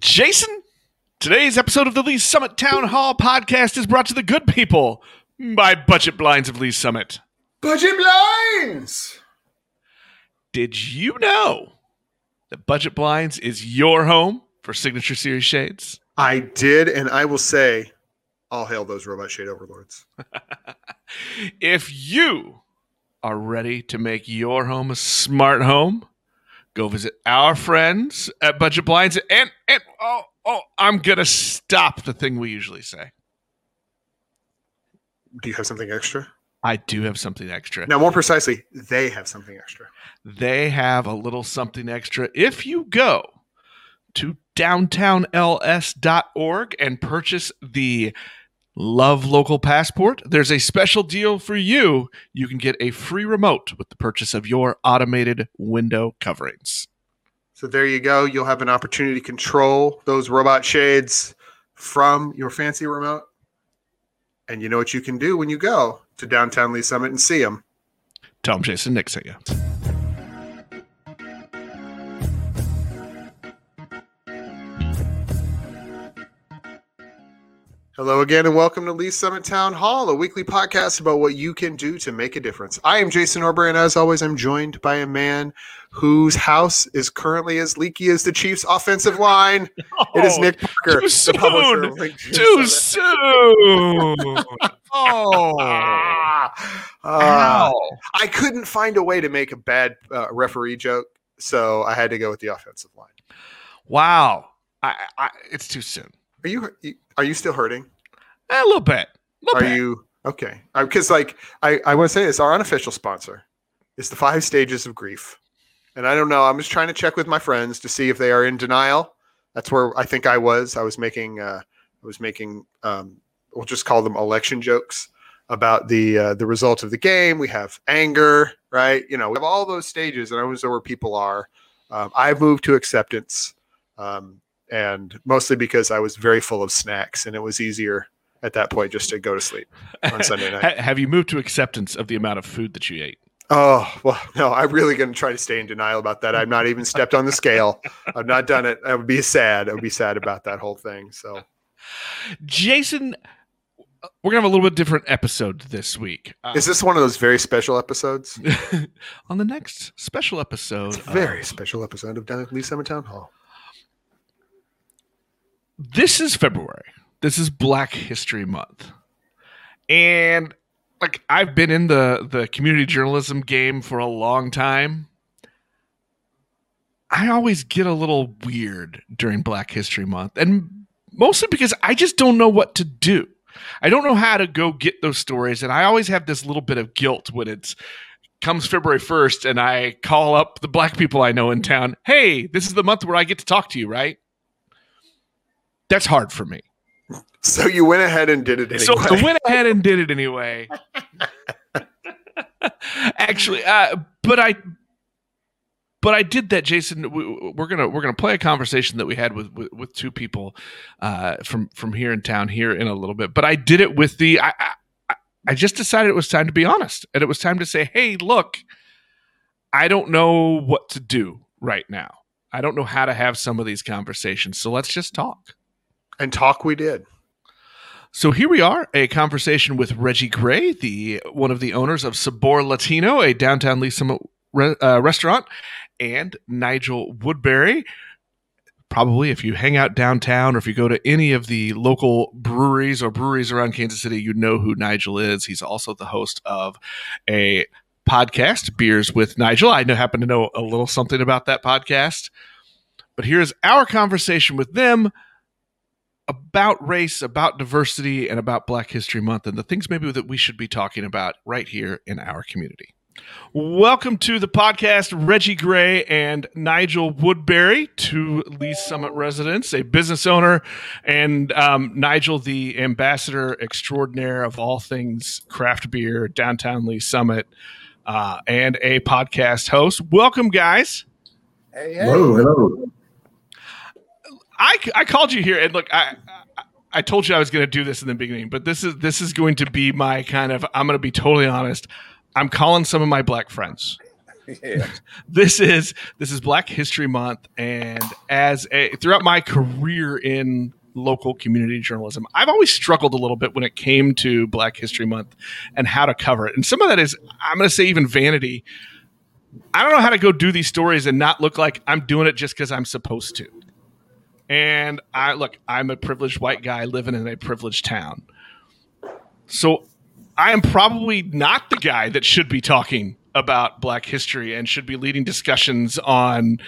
Jason, today's episode of the Lee's Summit Town Hall podcast is brought to the good people by Budget Blinds of Lee's Summit. Budget blinds. Did you know that Budget Blinds is your home for Signature Series shades? I did, and I will say, all hail those robot shade overlords. If you are ready to make your home a smart home, go visit our friends at Budget Blinds. And, and oh, oh, I'm going to stop the thing we usually say. Do you have something extra? I do have something extra. Now, more precisely, they have something extra. they have a little something extra if you go to downtownls.org and purchase the Love Local Passport. There's a special deal for you. You can get a free remote with the purchase of your automated window coverings. So there you go. You'll have an opportunity to control those robot shades from your fancy remote. And you know what you can do when you go to downtown Lee Summit and see them. Tom Jason Nick say you. Hello again, and welcome to Lee Summit Town Hall, a weekly podcast about what you can do to make a difference. I am Jason Orber, and as always, I'm joined by a man whose house is currently as leaky as the Chiefs' offensive line. it is Nick Parker, too the publisher of soon. Too soon. oh. Ow. I couldn't find a way to make a bad uh, referee joke, so I had to go with the offensive line. Wow. I, I, it's too soon. Are you are you still hurting? A little bit. A little Are bit. you okay? Because like I, I want to say this, our unofficial sponsor is the five stages of grief, and I don't know. I'm just trying to check with my friends to see if they are in denial. That's where I think I was. I was making uh, I was making um, we'll just call them election jokes about the uh, the result of the game. We have anger, right? You know, we have all those stages, and I was know where people are. Um, I've moved to acceptance, um, and mostly because I was very full of snacks, and it was easier at that point just to go to sleep on Sunday night. Have you moved to acceptance of the amount of food that you ate? Oh, well, no, I'm really going to try to stay in denial about that. I've not even stepped on the scale. I've not done it. I would be sad. I would be sad about that whole thing. So, Jason, we're gonna have a little bit different episode this week. Uh, is this one of those very special episodes? on the next special episode? Very of- special episode of Down at Lee Summit Town Hall. This is February. This is Black History Month, and like I've been in the the community journalism game for a long time. I always get a little weird during Black History Month, and mostly because I just don't know what to do. I don't know how to go get those stories, and I always have this little bit of guilt when it's comes February 1st and I call up the black people I know in town. Hey, this is the month where I get to talk to you, right? That's hard for me. So you went ahead and did it anyway. So I went ahead and did it anyway. Actually, uh, but I, but I did that, Jason. We, we're gonna we're gonna play a conversation that we had with with, with two people uh, from from here in town here in a little bit. But I did it with the I, I I just decided it was time to be honest, and it was time to say, hey, look, I don't know what to do right now. I don't know how to have some of these conversations. So let's just talk. And talk we did. So here we are, a conversation with Reggie Gray, the one of the owners of Sabor Latino, a downtown Lee Summit re, uh, restaurant, and Nigel Woodbury. Probably, if you hang out downtown or if you go to any of the local breweries or breweries around Kansas City, you know who Nigel is. He's also the host of a podcast, Beers with Nigel. I know, happen to know a little something about that podcast. But here's our conversation with them about race, about diversity, and about Black History Month, and the things maybe that we should be talking about right here in our community. Welcome to the podcast, Reggie Gray and Nigel Woodbury, two Lee Summit residents, a business owner, and um, Nigel, the ambassador extraordinaire of all things craft beer, downtown Lee Summit, uh, and a podcast host. Welcome, guys. Hey, Hello, hello. I, I called you here and look I, I I told you I was going to do this in the beginning, but this is this is going to be my kind of I'm going to be totally honest. I'm calling some of my black friends yeah. this is this is Black History Month, and as a throughout my career in local community journalism, I've always struggled a little bit when it came to Black History Month and how to cover it. And some of that is, I'm going to say, even vanity. I don't know how to go do these stories and not look like I'm doing it just because I'm supposed to. And I look, I'm a privileged white guy living in a privileged town. So I am probably not the guy that should be talking about black history and should be leading discussions on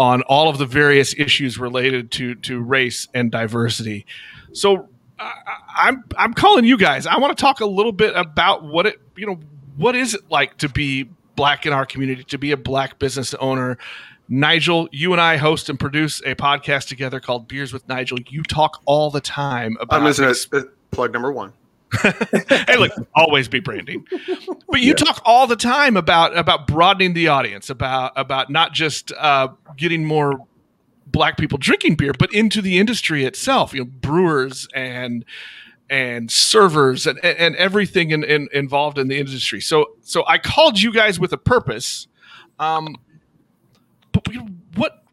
on all of the various issues related to to race and diversity. So I'm I'm calling you guys. I want to talk a little bit about what it you know what is it like to be black in our community, to be a black business owner. Nigel, you and I host and produce a podcast together called Beers with Nigel. You talk all the time about. I'm listening to plug number one. hey, look, always be branding. But you talk all the time about about broadening the audience, about about not just uh, getting more black people drinking beer, but into the industry itself. You know, brewers and and servers and and everything in, in, involved in the industry. So so I called you guys with a purpose. Um, but what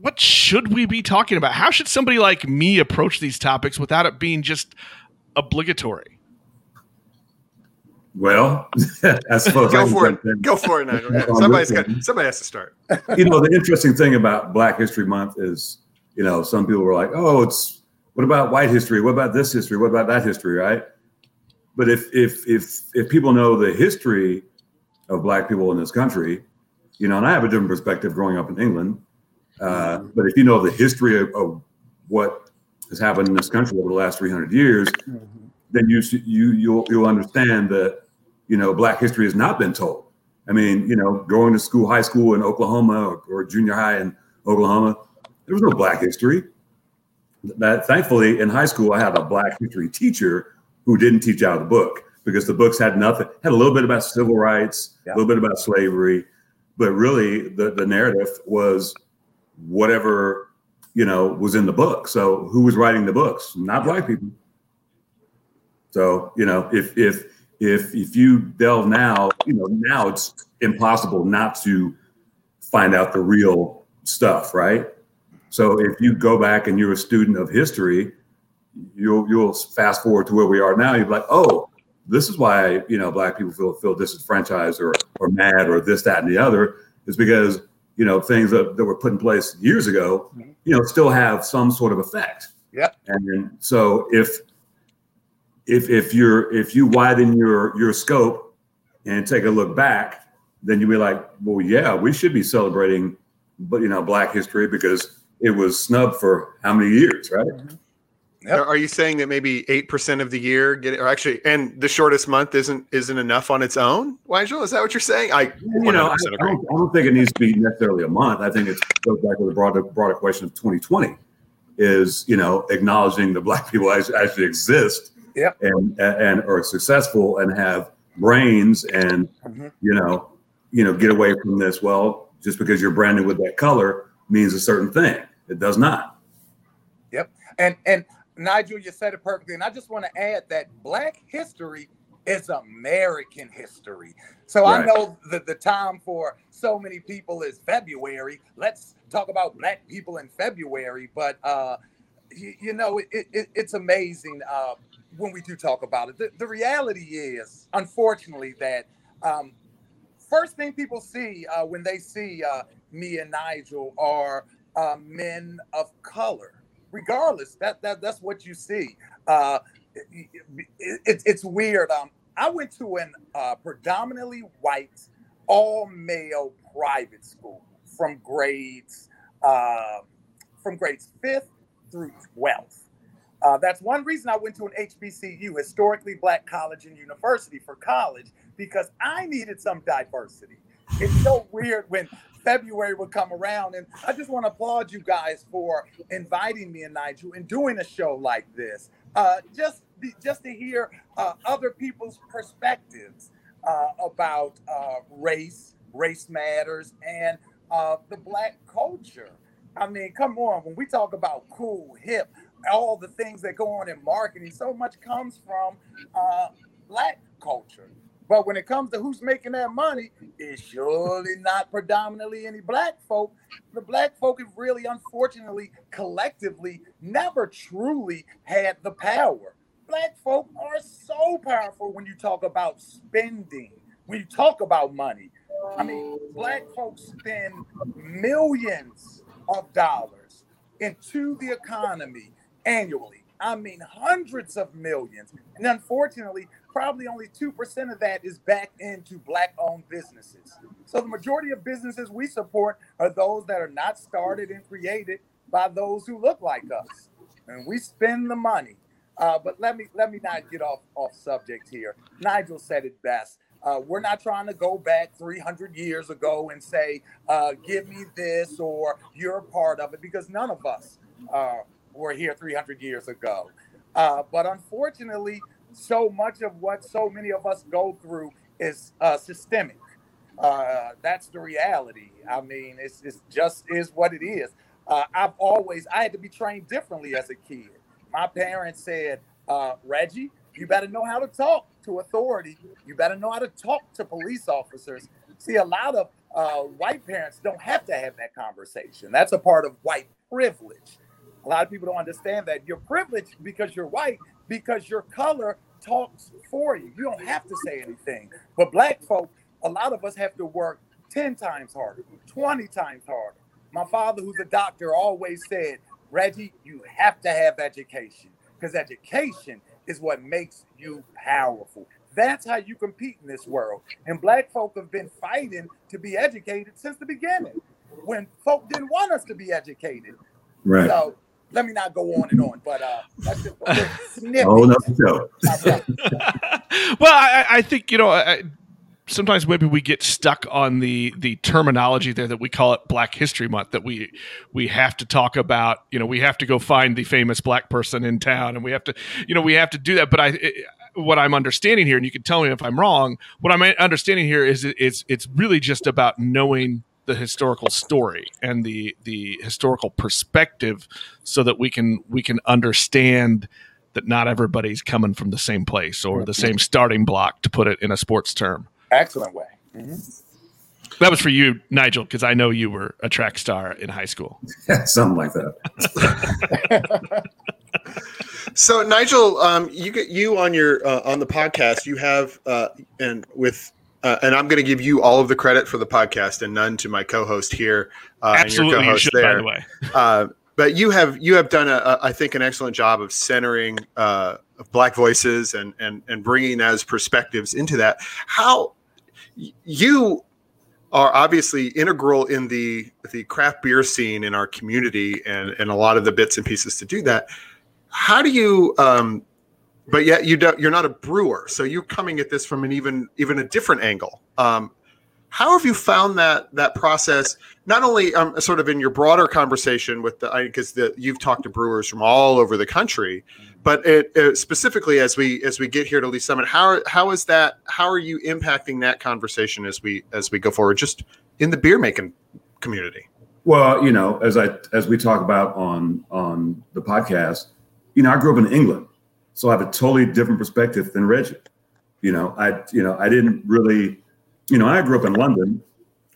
what should we be talking about? How should somebody like me approach these topics without it being just obligatory? Well, I suppose go for it. Go for it, Nigel. Yeah. Somebody's got. Somebody has to start. you know, the interesting thing about Black History Month is, you know, some people were like, "Oh, it's what about white history? What about this history? What about that history?" Right? But if if if if people know the history of Black people in this country, you know, and I have a different perspective growing up in England, uh, but if you know the history of, of what has happened in this country over the last 300 years, mm-hmm then you you you'll you'll understand that you know Black history has not been told. I mean, you know, going to school, high school in Oklahoma or, or junior high in Oklahoma, there was no Black history. That thankfully in high school, I had a Black history teacher who didn't teach out of the book because the books had nothing had a little bit about civil rights, yeah. a little bit about slavery, but really the the narrative was whatever you know was in the book. So who was writing the books? Not Black people. So you know, if if if if you delve now, you know now it's impossible not to find out the real stuff, right? So if you go back and you're a student of history, you'll you'll fast forward to where we are now. You're like, oh, this is why you know black people feel feel disenfranchised or or mad or this that and the other is because you know things that, that were put in place years ago, mm-hmm. you know, still have some sort of effect. Yeah. And so if if if you're if you widen your your scope and take a look back, then you'll be like, well, yeah, we should be celebrating, but you know, Black History because it was snubbed for how many years, right? Mm-hmm. Yep. Are you saying that maybe eight percent of the year get it, or actually, and the shortest month isn't isn't enough on its own? Nigel, is that what you're saying? I you know I, I, don't, I, don't, think it needs to be necessarily a month. I think it goes back to the broader broader question of 2020 is you know acknowledging the black people actually exist yeah, and and are successful and have brains and mm-hmm. you know you know get away from this. Well, just because you're branded with that color means a certain thing. It does not. Yep, and and Nigel, you said it perfectly, and I just want to add that Black history is American history. So right. I know that the time for so many people is February. Let's talk about Black people in February, but uh, you, you know it, it, it's amazing. Uh, when we do talk about it. The, the reality is, unfortunately, that um, first thing people see uh, when they see uh, me and Nigel are uh, men of color. Regardless, that, that that's what you see. Uh, it, it, it's weird. Um, I went to an uh, predominantly white, all male private school from grades uh, from grades fifth through twelfth. Uh, that's one reason I went to an HBCU, historically black college and university for college, because I needed some diversity. It's so weird when February would come around, and I just want to applaud you guys for inviting me and Nigel and doing a show like this. Uh, just just to hear uh, other people's perspectives uh, about uh, race, race matters, and uh, the black culture. I mean, come on, when we talk about cool, hip, all the things that go on in marketing, so much comes from uh, black culture. But when it comes to who's making that money, it's surely not predominantly any black folk. The black folk have really, unfortunately, collectively never truly had the power. Black folk are so powerful when you talk about spending, when you talk about money. I mean, black folks spend millions of dollars into the economy annually. I mean, hundreds of millions. And unfortunately, probably only 2% of that is back into black owned businesses. So the majority of businesses we support are those that are not started and created by those who look like us. And we spend the money. Uh, but let me let me not get off off subject here. Nigel said it best. Uh, we're not trying to go back 300 years ago and say, uh, "Give me this" or "You're a part of it," because none of us uh, were here 300 years ago. Uh, but unfortunately, so much of what so many of us go through is uh, systemic. Uh, that's the reality. I mean, it's, it's just is what it is. Uh, I've always I had to be trained differently as a kid. My parents said, uh, "Reggie, you better know how to talk to authority. You better know how to talk to police officers." See, a lot of uh, white parents don't have to have that conversation. That's a part of white privilege. A lot of people don't understand that you're privileged because you're white, because your color talks for you. You don't have to say anything. But black folk, a lot of us have to work 10 times harder, 20 times harder. My father, who's a doctor, always said, Reggie, you have to have education because education is what makes you powerful. That's how you compete in this world. And black folk have been fighting to be educated since the beginning when folk didn't want us to be educated. Right. So let me not go on and on, but uh, that's just a snippet. Oh no, no. well, I, I, think you know. I, sometimes maybe we get stuck on the the terminology there that we call it Black History Month. That we we have to talk about. You know, we have to go find the famous black person in town, and we have to, you know, we have to do that. But I. It, what I'm understanding here, and you can tell me if I'm wrong. What I'm understanding here is it's it's really just about knowing the historical story and the the historical perspective so that we can we can understand that not everybody's coming from the same place or the same starting block to put it in a sports term. Excellent way. Mm-hmm. that was for you nigel because i know you were a track star in high school. Something like that. So nigel um, you get you on your uh, on the podcast you have uh, and with uh, and I'm going to give you all of the credit for the podcast and none to my co-host here uh, Absolutely, and your co-host should, there. By the way. uh, but you have you have done a, a I think an excellent job of centering uh, black voices and and and bringing as perspectives into that. How you are obviously integral in the the craft beer scene in our community and and a lot of the bits and pieces to do that. How do you um, but yet you don't you're not a brewer. So you're coming at this from an even even a different angle. Um, how have you found that that process? Not only um, sort of in your broader conversation with the because you've talked to brewers from all over the country but it, it, specifically as we as we get here to Lee's Summit how how is that how are you impacting that conversation as we as we go forward just in the beer making community? Well you know as i as we talk about on on the podcast you know i grew up in england so I have a totally different perspective than Reggie. You know, I you know I didn't really, you know, I grew up in London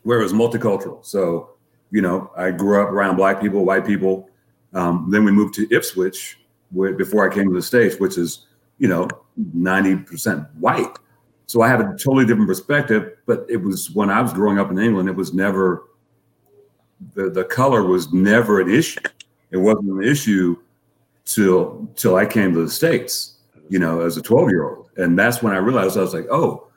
where it was multicultural. So you know, I grew up around black people, white people. Um, then we moved to Ipswich where, before I came to the states, which is you know ninety percent white. So I have a totally different perspective. But it was when I was growing up in England, it was never the the color was never an issue. It wasn't an issue till till I came to the states, you know, as a 12 year old, and that's when I realized I was like, oh,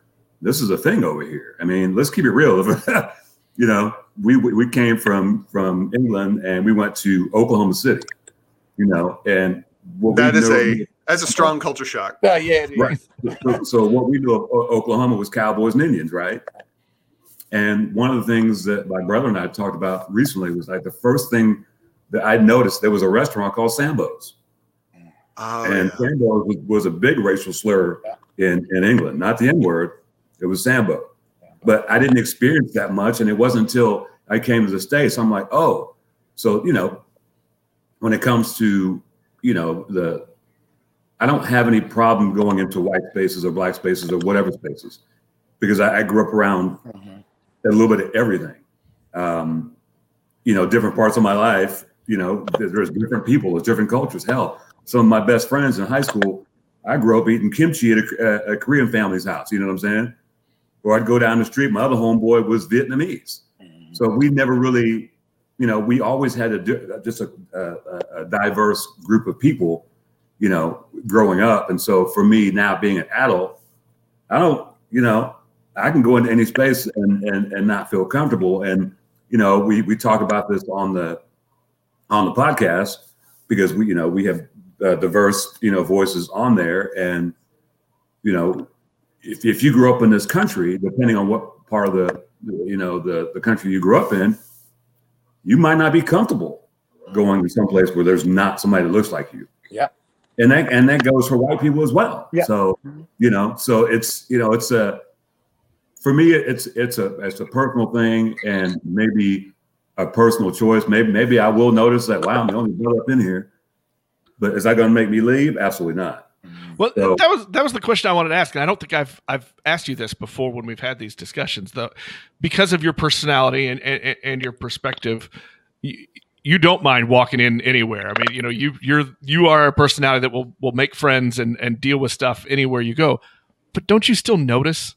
this is a thing over here. I mean, let's keep it real. you know, we we came from from England and we went to Oklahoma City, you know, and that is a that's a strong culture shock. Uh, yeah, right. So, so, what we knew of Oklahoma was cowboys and Indians, right? And one of the things that my brother and I talked about recently was like the first thing that I noticed there was a restaurant called Sambo's. Oh, and yeah. Sambo was, was, a big racial slur in, in England, not the N word, it was Sambo. But I didn't experience that much. And it wasn't until I came to the States, I'm like, oh, so, you know, when it comes to, you know, the, I don't have any problem going into white spaces or black spaces or whatever spaces. because I, I grew up around mm-hmm. a little bit of everything. Um, you know, different parts of my life. You know, there's different people, there's different cultures. Hell, some of my best friends in high school, I grew up eating kimchi at a, a Korean family's house. You know what I'm saying? Or I'd go down the street. My other homeboy was Vietnamese, mm-hmm. so we never really, you know, we always had a just a, a, a diverse group of people you know, growing up. And so for me now being an adult, I don't, you know, I can go into any space and and and not feel comfortable. And you know, we we talk about this on the on the podcast because we you know we have uh, diverse you know voices on there, and you know, if if you grew up in this country, depending on what part of the you know the the country you grew up in, you might not be comfortable going to some place where there's not somebody that looks like you. Yeah and that and that goes for white people as well. Yeah. So you know, so it's you know, it's a for me, it's it's a it's a personal thing and maybe a personal choice. Maybe maybe I will notice that wow, I'm the only brother up in here. But is that going to make me leave? Absolutely not. Mm-hmm. Well, so, that was that was the question I wanted to ask, and I don't think I've I've asked you this before when we've had these discussions, though, because of your personality and and, and your perspective. You, you don't mind walking in anywhere. I mean, you know, you you're you are a personality that will will make friends and and deal with stuff anywhere you go. But don't you still notice?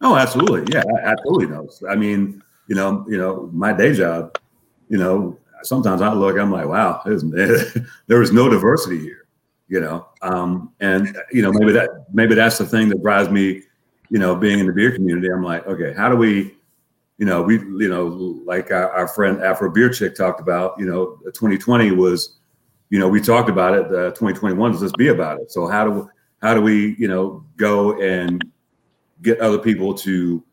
Oh, absolutely. Yeah, I absolutely notice. I mean, you know, you know, my day job, you know, sometimes I look, I'm like, wow, there is no diversity here, you know. Um, and you know, maybe that maybe that's the thing that drives me, you know, being in the beer community. I'm like, okay, how do we you know, we, you know, like our, our, friend Afro Beer Chick talked about, you know, 2020 was, you know, we talked about it. Uh, 2021 is let's be about it. So how do how do we, you know, go and get other people to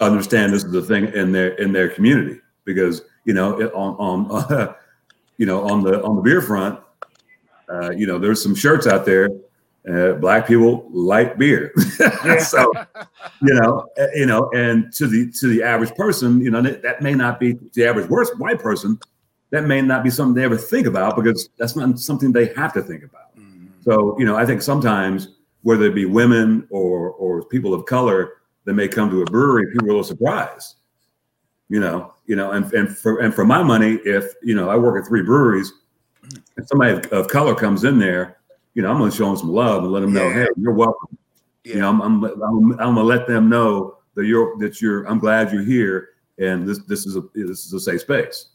understand this is the thing in their in their community? Because you know, on on uh, you know on the on the beer front, uh, you know, there's some shirts out there uh, black people like beer. so, you know, uh, you know, and to the to the average person, you know, that, that may not be the average worst white person. That may not be something they ever think about because that's not something they have to think about. Mm-hmm. So, you know, I think sometimes whether it be women or or people of color that may come to a brewery, people are a little surprised. You know, you know, and and for and for my money, if you know, I work at three breweries, and somebody of, of color comes in there you know, I'm going to show them some love and let them know, hey, you're welcome. Yeah. You know, I'm, I'm, I'm, I'm going to let them know that you're that you're. I'm glad you're here, and this this is a this is a safe space.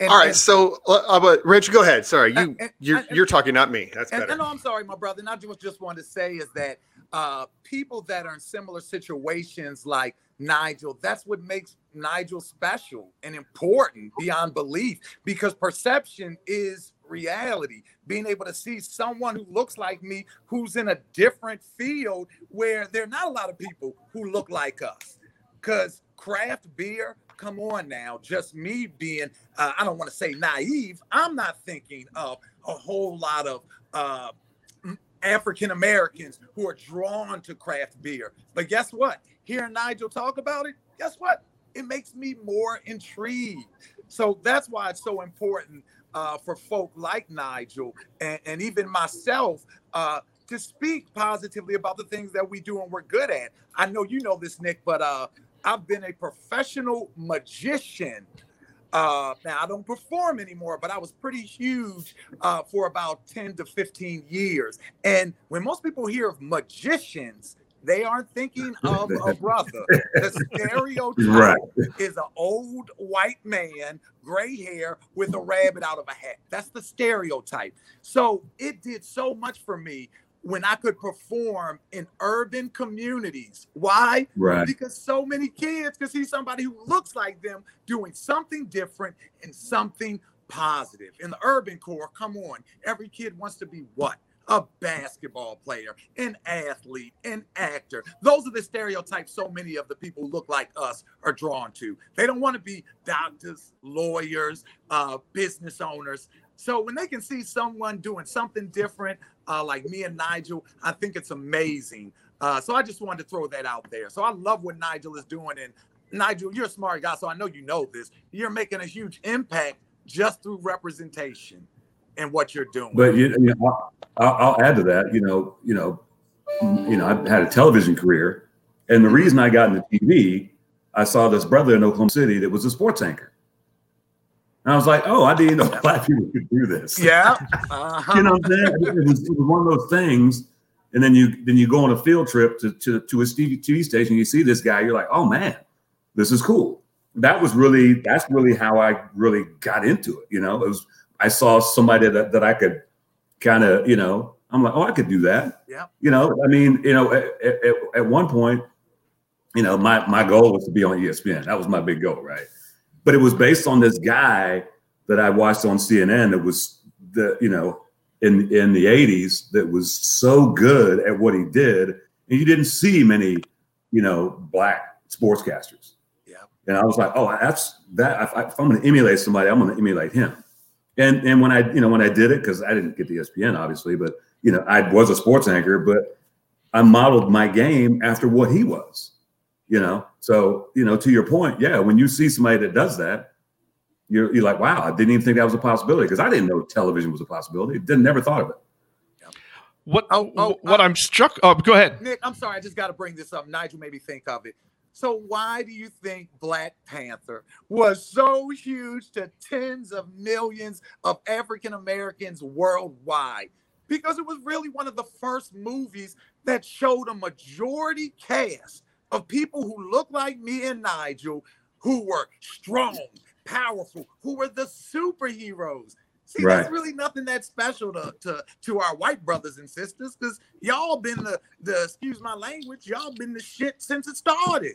And, All right, and, so uh, but Rich, go ahead. Sorry, you and, you're you're talking, not me. That's better. And, no, I'm sorry, my brother. And I just just wanted to say is that uh, people that are in similar situations like Nigel, that's what makes Nigel special and important beyond belief because perception is reality. Being able to see someone who looks like me, who's in a different field where there are not a lot of people who look like us. Because craft beer, come on now, just me being, uh, I don't want to say naive, I'm not thinking of a whole lot of uh, African Americans who are drawn to craft beer. But guess what? Hearing Nigel talk about it, guess what? It makes me more intrigued. So that's why it's so important uh, for folk like Nigel and, and even myself uh, to speak positively about the things that we do and we're good at. I know you know this, Nick, but uh, I've been a professional magician. Uh, now I don't perform anymore, but I was pretty huge uh, for about 10 to 15 years. And when most people hear of magicians, they aren't thinking of a brother. The stereotype right. is an old white man, gray hair, with a rabbit out of a hat. That's the stereotype. So it did so much for me when I could perform in urban communities. Why? Right. Because so many kids can see somebody who looks like them doing something different and something positive. In the urban core, come on, every kid wants to be what? a basketball player, an athlete, an actor. Those are the stereotypes so many of the people who look like us are drawn to. They don't want to be doctors, lawyers, uh, business owners. So when they can see someone doing something different, uh, like me and Nigel, I think it's amazing. Uh, so I just wanted to throw that out there. So I love what Nigel is doing. And Nigel, you're a smart guy, so I know you know this. You're making a huge impact just through representation and what you're doing. But you, you know, I'll, I'll, add to that. You know, you know, you know, I've had a television career, And the reason I got into TV, I saw this brother in Oklahoma City that was a sports anchor. And I was like, oh, I didn't know black people could do this. Yeah. Uh-huh. you know what I'm saying? It was, it was, one of those things. And then you then you go on a field trip to, to, to a TV, TV station, you see this guy, you're like, oh man, this is cool. That was really that's really how I really got into it. You know, it was I saw somebody that, that I could kind of, you know, I'm like, oh, I could do that. Yeah. You know, I mean, you know, at, at, at one point, you know, my my goal was to be on ESPN. That was my big goal, right? But it was based on this guy that I watched on CNN that was the, you know, in in the 80s that was so good at what he did. And you didn't see many, you know, black sportscasters. Yeah. And I was like, oh, that's that. If, I, if I'm going to emulate somebody, I'm going to emulate him. And and when I, you know, when I did it, because I didn't get the ESPN, obviously, but you know, I was a sports anchor, but I modeled my game after what he was. You know, so you know, to your point, yeah, when you see somebody that does that, you're, you're like, wow, I didn't even think that was a possibility because I didn't know television was a possibility. Didn't never thought of it. What oh, oh, what uh, I'm struck oh go ahead. Nick, I'm sorry, I just gotta bring this up. Nigel made me think of it. So why do you think Black Panther was so huge to tens of millions of African Americans worldwide? Because it was really one of the first movies that showed a majority cast of people who look like me and Nigel, who were strong, powerful, who were the superheroes. See, right. there's really nothing that special to, to to our white brothers and sisters because y'all been the the excuse my language, y'all been the shit since it started.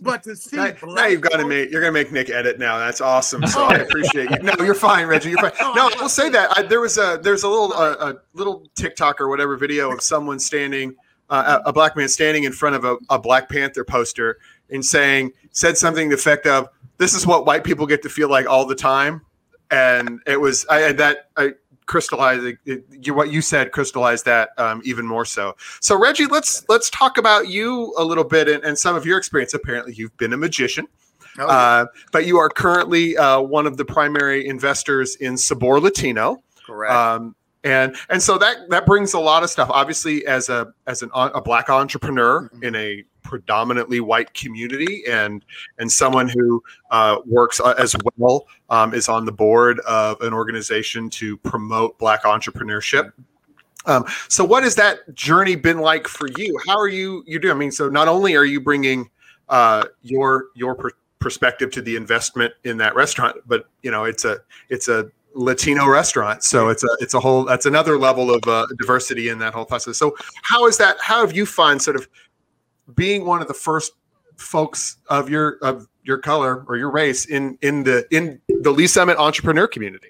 But to see now, now you've got to make you're gonna make Nick edit now. That's awesome. So I oh. appreciate you. No, you're fine, Reggie. You're fine. Oh, no, I will say that I, there was a there's a little a, a little TikTok or whatever video of someone standing uh, a black man standing in front of a, a Black Panther poster and saying said something to the effect of this is what white people get to feel like all the time. And it was I that I crystallized it, you, what you said crystallized that um, even more so. So Reggie, let's let's talk about you a little bit and, and some of your experience. Apparently, you've been a magician. Oh, yeah. uh, but you are currently uh, one of the primary investors in Sabor Latino. Correct. Um, and and so that that brings a lot of stuff. Obviously, as a as an a black entrepreneur mm-hmm. in a predominantly white community and and someone who uh, works uh, as well um, is on the board of an organization to promote black entrepreneurship um, so what has that journey been like for you how are you you doing i mean so not only are you bringing uh, your your per- perspective to the investment in that restaurant but you know it's a it's a Latino restaurant. So it's a it's a whole that's another level of uh, diversity in that whole process. So how is that? How have you found sort of being one of the first folks of your of your color or your race in in the in the Lee Summit entrepreneur community?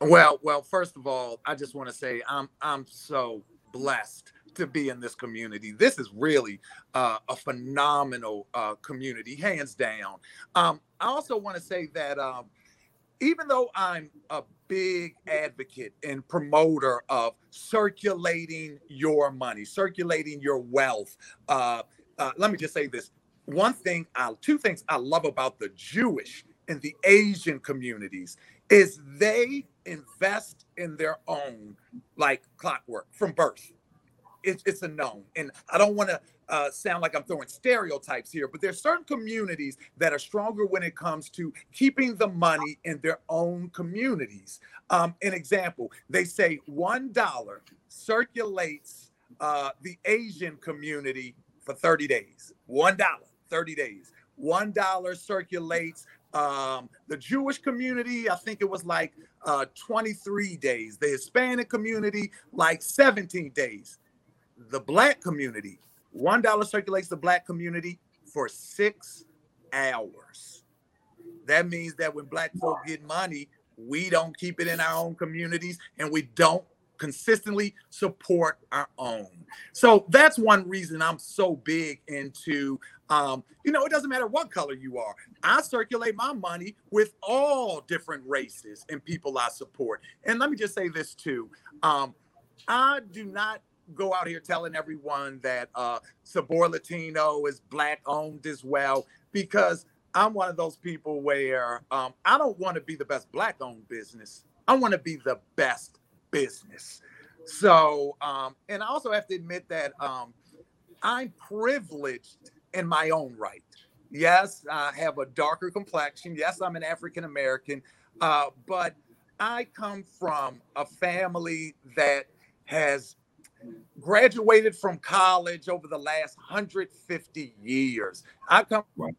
Well, well, first of all, I just want to say I'm I'm so blessed to be in this community. This is really uh, a phenomenal uh, community, hands down. Um, I also want to say that um, even though I'm a big advocate and promoter of circulating your money, circulating your wealth. Uh, uh, let me just say this: one thing, I, two things I love about the Jewish and the Asian communities is they invest in their own like clockwork from birth. It's, it's a known, and I don't want to uh, sound like I'm throwing stereotypes here, but there's certain communities that are stronger when it comes to keeping the money in their own communities. Um, an example, they say one dollar circulates uh, the Asian community for 30 days. One dollar, 30 days. One dollar circulates um, the Jewish community. I think it was like uh, 23 days. The Hispanic community, like 17 days. The Black community, one dollar circulates the black community for six hours. That means that when black folk get money, we don't keep it in our own communities and we don't consistently support our own. So that's one reason I'm so big into um, you know, it doesn't matter what color you are. I circulate my money with all different races and people I support. And let me just say this too. Um, I do not go out here telling everyone that uh, Sabor Latino is black owned as well, because I'm one of those people where um, I don't want to be the best black owned business. I want to be the best business. So, um, and I also have to admit that um, I'm privileged in my own right. Yes, I have a darker complexion. Yes, I'm an African American, uh, but I come from a family that has graduated from college over the last 150 years. I come right.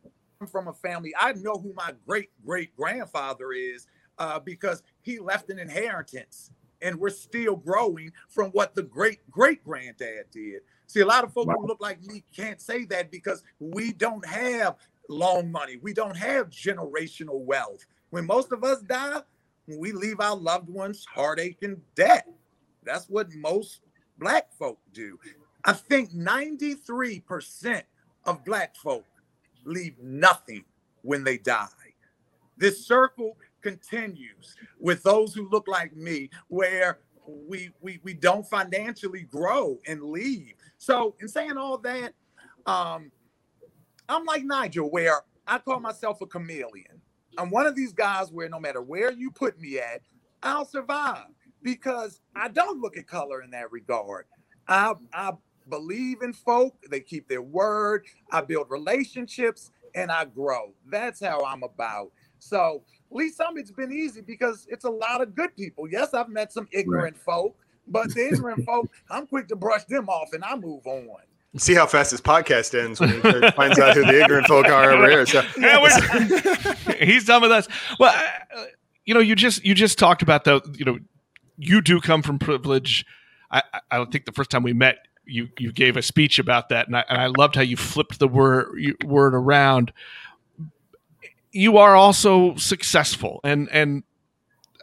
from a family, I know who my great great grandfather is uh, because he left an inheritance and we're still growing from what the great great granddad did. See, a lot of folks who look like me can't say that because we don't have long money. We don't have generational wealth. When most of us die, we leave our loved ones heartache and debt. That's what most black folk do. I think 93% of black folk leave nothing when they die. This circle continues with those who look like me, where we we we don't financially grow and leave. So, in saying all that, um, I'm like Nigel, where I call myself a chameleon. I'm one of these guys where no matter where you put me at, I'll survive because I don't look at color in that regard. I I believe in folk, they keep their word, I build relationships and I grow. That's how I'm about. So Lee Summit's been easy because it's a lot of good people. Yes, I've met some ignorant right. folk, but the ignorant folk, I'm quick to brush them off and I move on. See how fast this podcast ends when he finds out who the ignorant folk are over here. So. Yeah, he's done with us. Well, uh, you know, you just you just talked about the you know, you do come from privilege. I I think the first time we met, you you gave a speech about that, and I, and I loved how you flipped the word word around you are also successful and and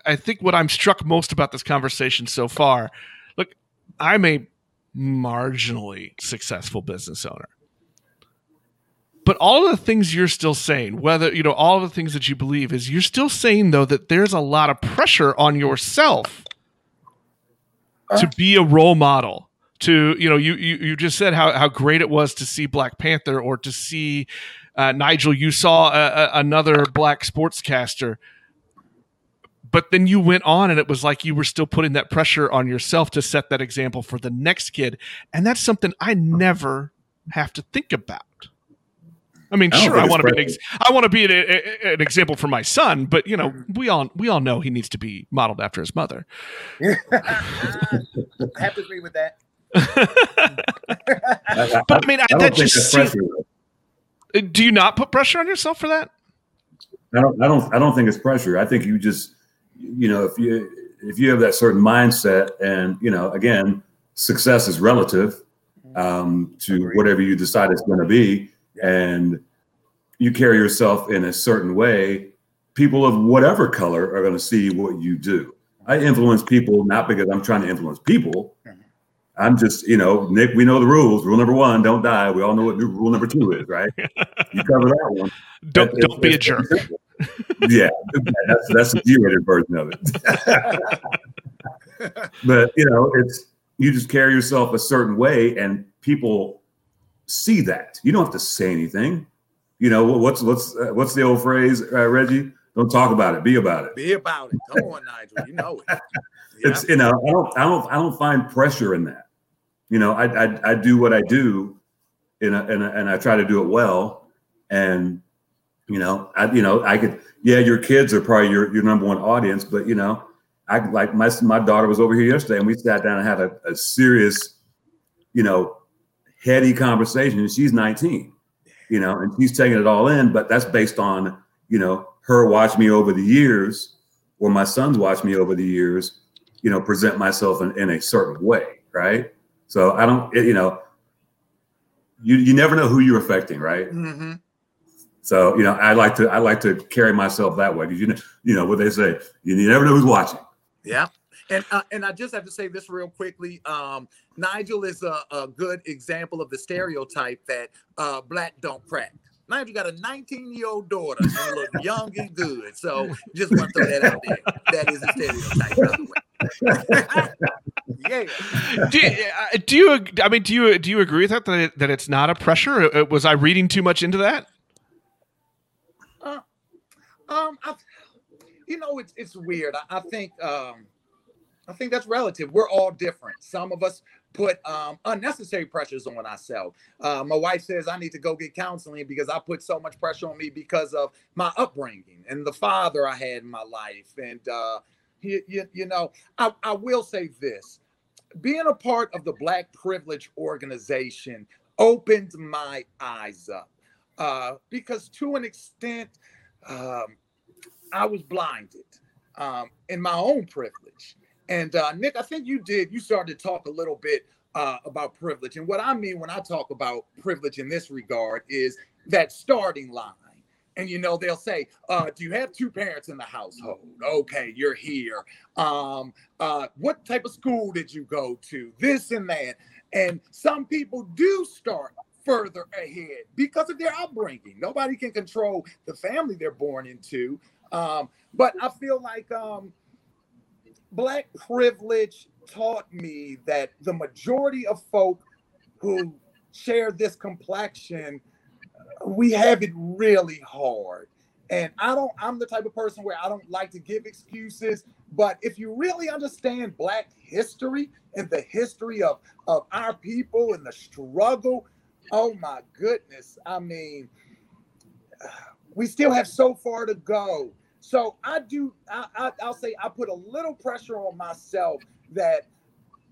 i think what i'm struck most about this conversation so far look i'm a marginally successful business owner but all of the things you're still saying whether you know all of the things that you believe is you're still saying though that there's a lot of pressure on yourself to be a role model to you know you you, you just said how, how great it was to see black panther or to see uh, Nigel, you saw a, a, another black sportscaster, but then you went on and it was like you were still putting that pressure on yourself to set that example for the next kid. And that's something I never have to think about. I mean, I sure, I want to be an ex- I want to be an, a, an, example for my son, but you know, we all we all know he needs to be modeled after his mother. I have to agree with that. but I mean, I, I that just seems, uh, do you not put pressure on yourself for that? I don't. I don't. I don't think it's pressure. I think you just, you know, if you if you have that certain mindset, and you know, again, success is relative um, to whatever you decide it's going to be, and you carry yourself in a certain way. People of whatever color are going to see what you do. I influence people not because I'm trying to influence people. Mm-hmm. I'm just, you know, Nick, we know the rules. Rule number one, don't die. We all know what rule number two is, right? You cover that one. Don't don't be a jerk. yeah, that's that's the G-rated version of it. but you know, it's you just carry yourself a certain way, and people see that. You don't have to say anything. You know what's what's uh, what's the old phrase, uh, Reggie? Don't talk about it. Be about it. Be about it. Come on, Nigel. You know it. Yeah. It's you know I don't I don't I don't find pressure in that you know, I, I, I do what I do, and and and I try to do it well. And you know, I you know I could yeah, your kids are probably your your number one audience, but you know, I like my my daughter was over here yesterday, and we sat down and had a, a serious, you know, heady conversation. And she's 19, you know, and she's taking it all in. But that's based on you know her watch me over the years, or my sons watch me over the years, you know, present myself in, in a certain way, right? So I don't, you know, you you never know who you're affecting, right? Mm-hmm. So you know, I like to I like to carry myself that way because you know you know what they say, you, you never know who's watching. Yeah. And, uh, and I just have to say this real quickly. Um, Nigel is a, a, good example of the stereotype that uh, black don't crack. Nigel got a 19 year old daughter and look young and good. So just want to throw that out there. That is a stereotype. yeah. Do you, uh, do you? I mean, do you do you agree with that that, it, that it's not a pressure? Uh, uh, was I reading too much into that? Uh, um, I, you know, it's it's weird. I, I think um, I think that's relative. We're all different. Some of us put um, unnecessary pressures on ourselves. Uh, my wife says I need to go get counseling because I put so much pressure on me because of my upbringing and the father I had in my life. And uh, you, you, you know, I, I will say this: being a part of the Black Privilege organization opened my eyes up uh, because, to an extent, um, I was blinded um, in my own privilege. And uh, Nick, I think you did. You started to talk a little bit uh, about privilege. And what I mean when I talk about privilege in this regard is that starting line. And you know, they'll say, uh, Do you have two parents in the household? Okay, you're here. Um, uh, what type of school did you go to? This and that. And some people do start further ahead because of their upbringing. Nobody can control the family they're born into. Um, but I feel like um, black privilege taught me that the majority of folk who share this complexion, we have it really hard. And I don't, I'm the type of person where I don't like to give excuses. But if you really understand Black history and the history of, of our people and the struggle, oh my goodness. I mean, we still have so far to go. So I do. I, I, I'll say I put a little pressure on myself that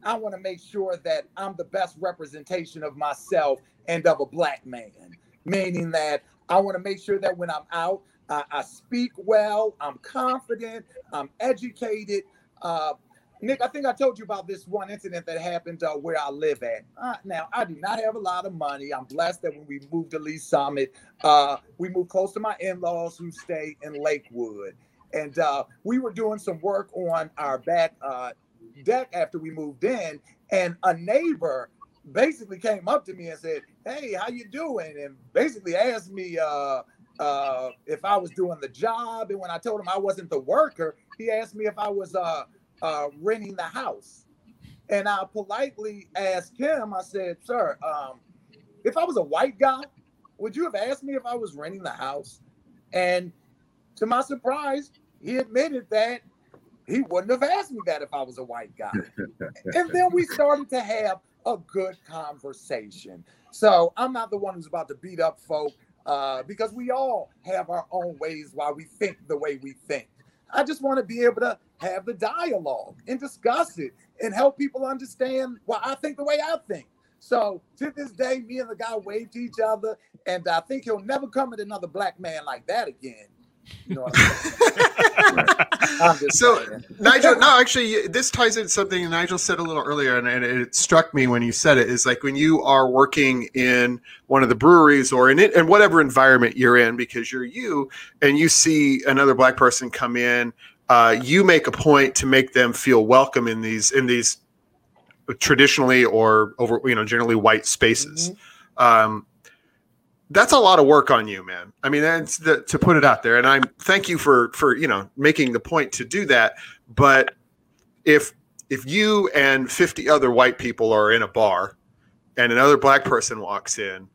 I want to make sure that I'm the best representation of myself and of a black man. Meaning that I want to make sure that when I'm out, I, I speak well, I'm confident, I'm educated. Uh, Nick, I think I told you about this one incident that happened uh, where I live at. Uh, now, I do not have a lot of money. I'm blessed that when we moved to Lee's Summit, uh, we moved close to my in laws who stay in Lakewood. And uh, we were doing some work on our back uh, deck after we moved in. And a neighbor basically came up to me and said, Hey, how you doing? And basically asked me uh, if I was doing the job. And when I told him I wasn't the worker, he asked me if I was uh, renting the house. And I politely asked him, I said, Sir, um, if I was a white guy, would you have asked me if I was renting the house? And to my surprise, he admitted that he wouldn't have asked me that if I was a white guy. and then we started to have a good conversation. So I'm not the one who's about to beat up folk uh, because we all have our own ways why we think the way we think. I just want to be able to have the dialogue and discuss it and help people understand why I think the way I think. So to this day, me and the guy wave to each other, and I think he'll never come at another black man like that again. You know so. Nigel, no, actually, this ties into something Nigel said a little earlier, and, and, it struck me when you said it. Is like when you are working in one of the breweries or in it, in whatever environment you're in, because you're you, and you see another black person come in uh, you make a point to make them feel welcome in these in these traditionally or over you know generally white spaces. Mm-hmm. Um, that's a lot of work on you, man. I mean, that's the, to put it out there, and I'm thank you for for you know making the point to do that. But if if you and 50 other white people are in a bar and another black person walks in,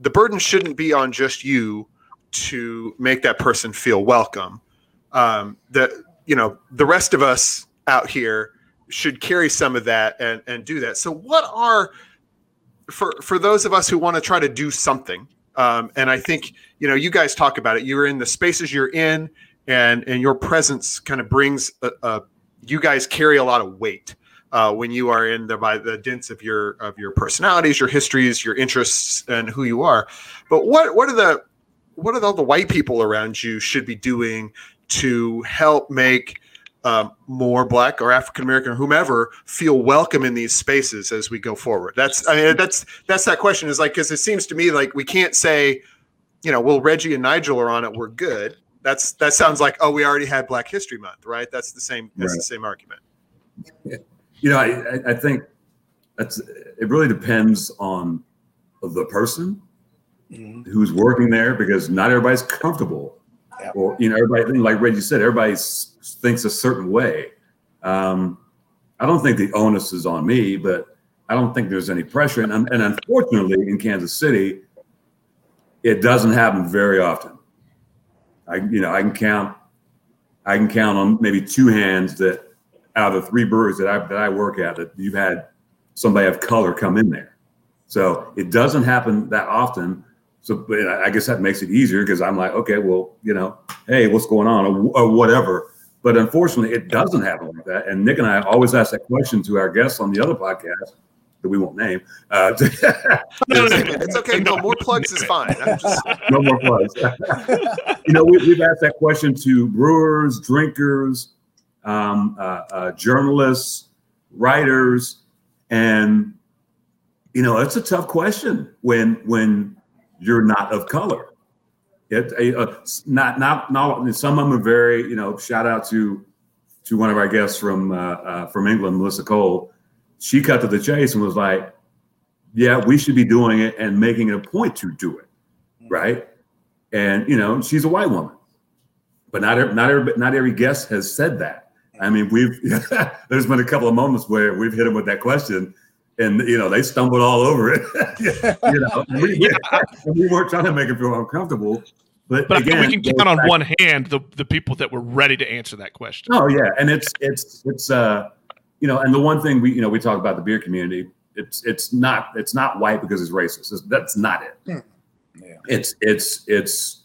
the burden shouldn't be on just you to make that person feel welcome um, that you know the rest of us out here should carry some of that and and do that. So what are for for those of us who want to try to do something, um, and I think you know you guys talk about it. You're in the spaces you're in, and and your presence kind of brings a, a you guys carry a lot of weight. Uh, when you are in the by the dents of your of your personalities, your histories, your interests, and who you are. But what what are the what are all the white people around you should be doing to help make um, more black or African American or whomever feel welcome in these spaces as we go forward. That's I mean that's that's that question is like because it seems to me like we can't say, you know, well Reggie and Nigel are on it, we're good. That's that sounds like oh we already had Black History Month, right? That's the same that's right. the same argument. You know, I I think that's it. Really depends on the person mm-hmm. who's working there because not everybody's comfortable yeah. or you know everybody like Reggie said, everybody thinks a certain way. Um, I don't think the onus is on me, but I don't think there's any pressure. And, and unfortunately, in Kansas City, it doesn't happen very often. I you know I can count I can count on maybe two hands that out of the three breweries that I that I work at that you've had somebody of color come in there. So it doesn't happen that often. So I guess that makes it easier because I'm like, okay, well, you know, hey, what's going on or, or, whatever. But unfortunately, it doesn't happen like that. And Nick and I always ask that question to our guests on the other podcast that we won't name. Uh, no, no, no, it's okay. No more plugs is fine. Just... no more plugs. you know, we, have asked that question to brewers, drinkers, um, uh, uh, journalists, writers, and you know, it's a tough question when when you're not of color. It, uh, not not not some of them are very you know. Shout out to to one of our guests from uh, uh, from England, Melissa Cole she cut to the chase and was like, yeah, we should be doing it and making it a point to do it. Right. And, you know, she's a white woman, but not every, not every, not every guest has said that. I mean, we've, there's been a couple of moments where we've hit them with that question and, you know, they stumbled all over it. you know, we, yeah. we, weren't trying to make them feel uncomfortable. But, but again, we can count on one hand the, the people that were ready to answer that question. Oh yeah. And it's, it's, it's, uh, you know, and the one thing we, you know, we talk about the beer community. It's it's not it's not white because it's racist. It's, that's not it. Hmm. Yeah. It's it's it's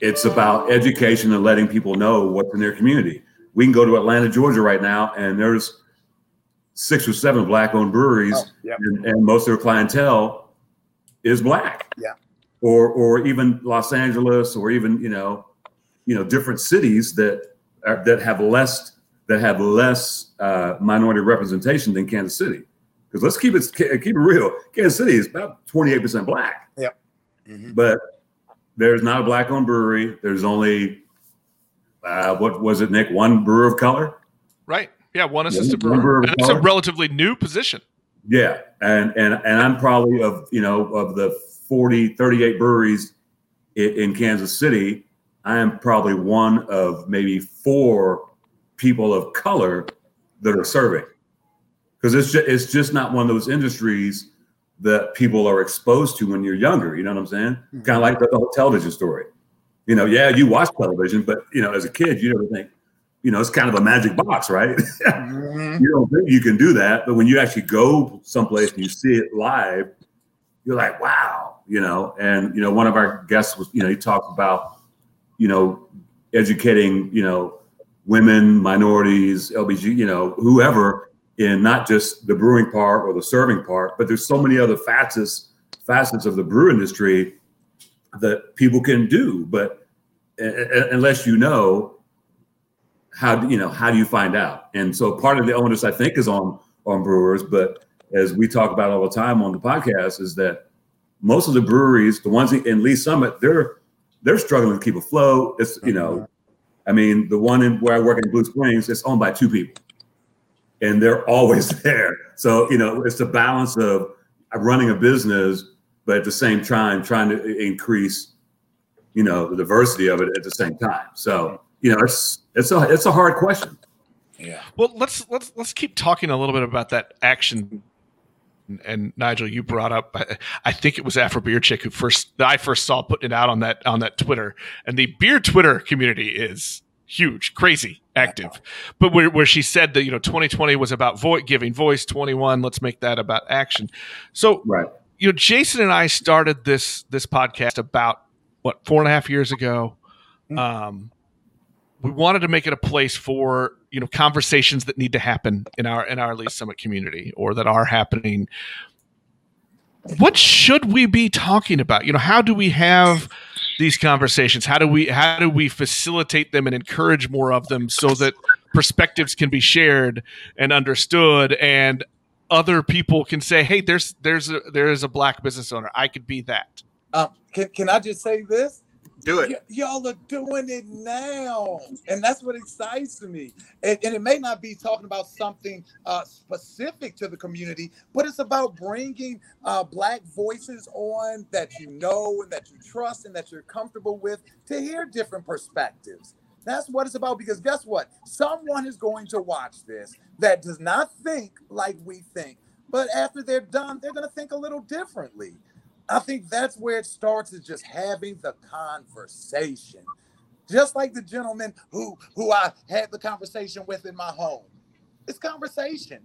it's about education and letting people know what's in their community. We can go to Atlanta, Georgia, right now, and there's six or seven black-owned breweries, oh, yep. and, and most of their clientele is black. Yeah. Or or even Los Angeles, or even you know, you know, different cities that are, that have less that have less uh, minority representation than Kansas City. Because let's keep it keep it real. Kansas City is about 28% black. Yep. Mm-hmm. But there's not a black owned brewery. There's only uh, what was it, Nick? One brewer of color. Right. Yeah, one assistant brewer. brewer and it's a relatively new position. Yeah. And and and I'm probably of you know of the 40, 38 breweries in, in Kansas City, I am probably one of maybe four people of color that are serving because it's just, it's just not one of those industries that people are exposed to when you're younger. You know what I'm saying? Mm-hmm. Kind of like the, the, whole television story. You know, yeah, you watch television, but you know, as a kid, you never think, you know, it's kind of a magic box, right? Mm-hmm. you don't think you can do that, but when you actually go someplace and you see it live, you're like, wow, you know. And you know, one of our guests was, you know, he talked about, you know, educating, you know, women, minorities, LBG, you know, whoever in not just the brewing part or the serving part, but there's so many other facets facets of the brew industry that people can do. But unless you know how you know how do you find out? And so part of the onus I think is on on brewers, but as we talk about all the time on the podcast, is that most of the breweries, the ones in Lee's Summit, they're they're struggling to keep afloat. It's you know mm-hmm. I mean, the one in where I work in Blue Springs, it's owned by two people, and they're always there. So you know, it's the balance of running a business, but at the same time trying to increase, you know, the diversity of it at the same time. So you know, it's it's a it's a hard question. Yeah. Well, let's let's let's keep talking a little bit about that action and Nigel, you brought up, I think it was Afro Beer Chick who first I first saw putting it out on that on that Twitter, and the beer Twitter community is huge, crazy, active. But where, where she said that you know 2020 was about vo- giving voice, 21 let's make that about action. So right, you know, Jason and I started this this podcast about what four and a half years ago. Mm-hmm. Um, we wanted to make it a place for you know conversations that need to happen in our in our Lee's Summit community or that are happening. What should we be talking about? You know, how do we have these conversations? How do we how do we facilitate them and encourage more of them so that perspectives can be shared and understood and other people can say, "Hey, there's there's a, there is a black business owner. I could be that." Um, can can I just say this? Do it. Y- y'all are doing it now. And that's what excites me. And, and it may not be talking about something uh, specific to the community, but it's about bringing uh, Black voices on that you know and that you trust and that you're comfortable with to hear different perspectives. That's what it's about because guess what? Someone is going to watch this that does not think like we think, but after they're done, they're going to think a little differently. I think that's where it starts is just having the conversation. just like the gentleman who who I had the conversation with in my home. It's conversation.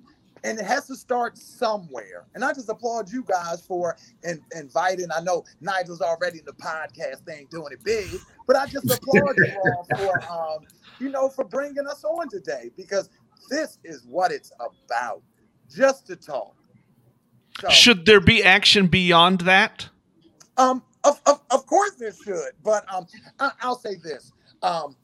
And it has to start somewhere. And I just applaud you guys for in, inviting. I know Nigel's already in the podcast thing doing it big, but I just applaud you all for, um, you know, for bringing us on today because this is what it's about. Just to talk. So, Should there be action beyond that? Um, of, of, of course there should, but um, I, will say this: um,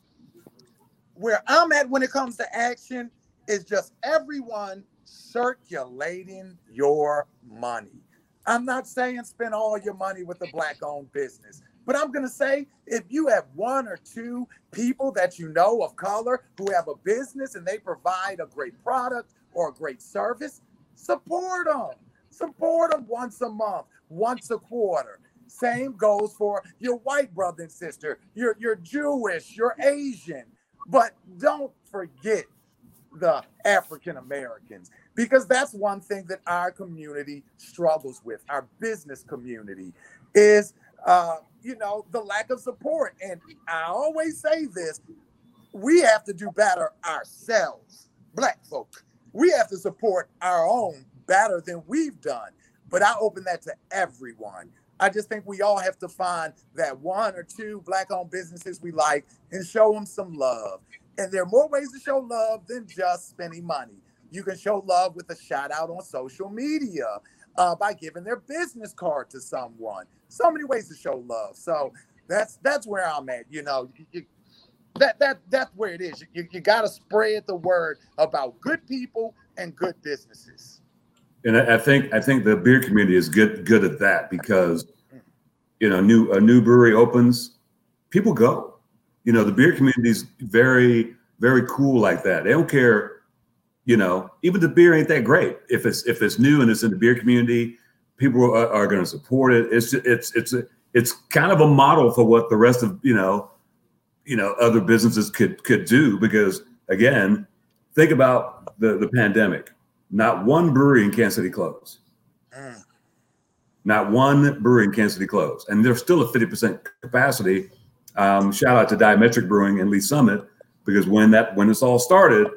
where I'm at when it comes to action is just everyone circulating your money. I'm not saying spend all your money with a black-owned business, but I'm gonna say if you have one or two people that you know of color who have a business and they provide a great product or a great service, support them. Support them once a month, once a quarter. Same goes for your white brother and sister, you're, you're Jewish, you're Asian. But don't forget the African Americans because that's one thing that our community struggles with, our business community is, uh, you know, the lack of support. And I always say this we have to do better ourselves, Black folk. We have to support our own better than we've done. But I open that to everyone. I just think we all have to find that one or two black owned businesses we like and show them some love. And there are more ways to show love than just spending money. You can show love with a shout out on social media uh, by giving their business card to someone. So many ways to show love. So that's that's where I'm at. You know, you, that that that's where it is. You, you got to spread the word about good people and good businesses and I, I think I think the beer community is good good at that because you know new a new brewery opens, people go. You know the beer community is very very cool like that. They don't care. You know, even the beer ain't that great. If it's if it's new and it's in the beer community, people are, are going to support it. It's it's it's a, it's kind of a model for what the rest of you know you know other businesses could could do because again think about the the pandemic not one brewery in Kansas City closed. Mm. Not one brewery in Kansas City closed. And there's still a 50% capacity. Um, shout out to Diametric Brewing and Lee's Summit, because when that when this all started,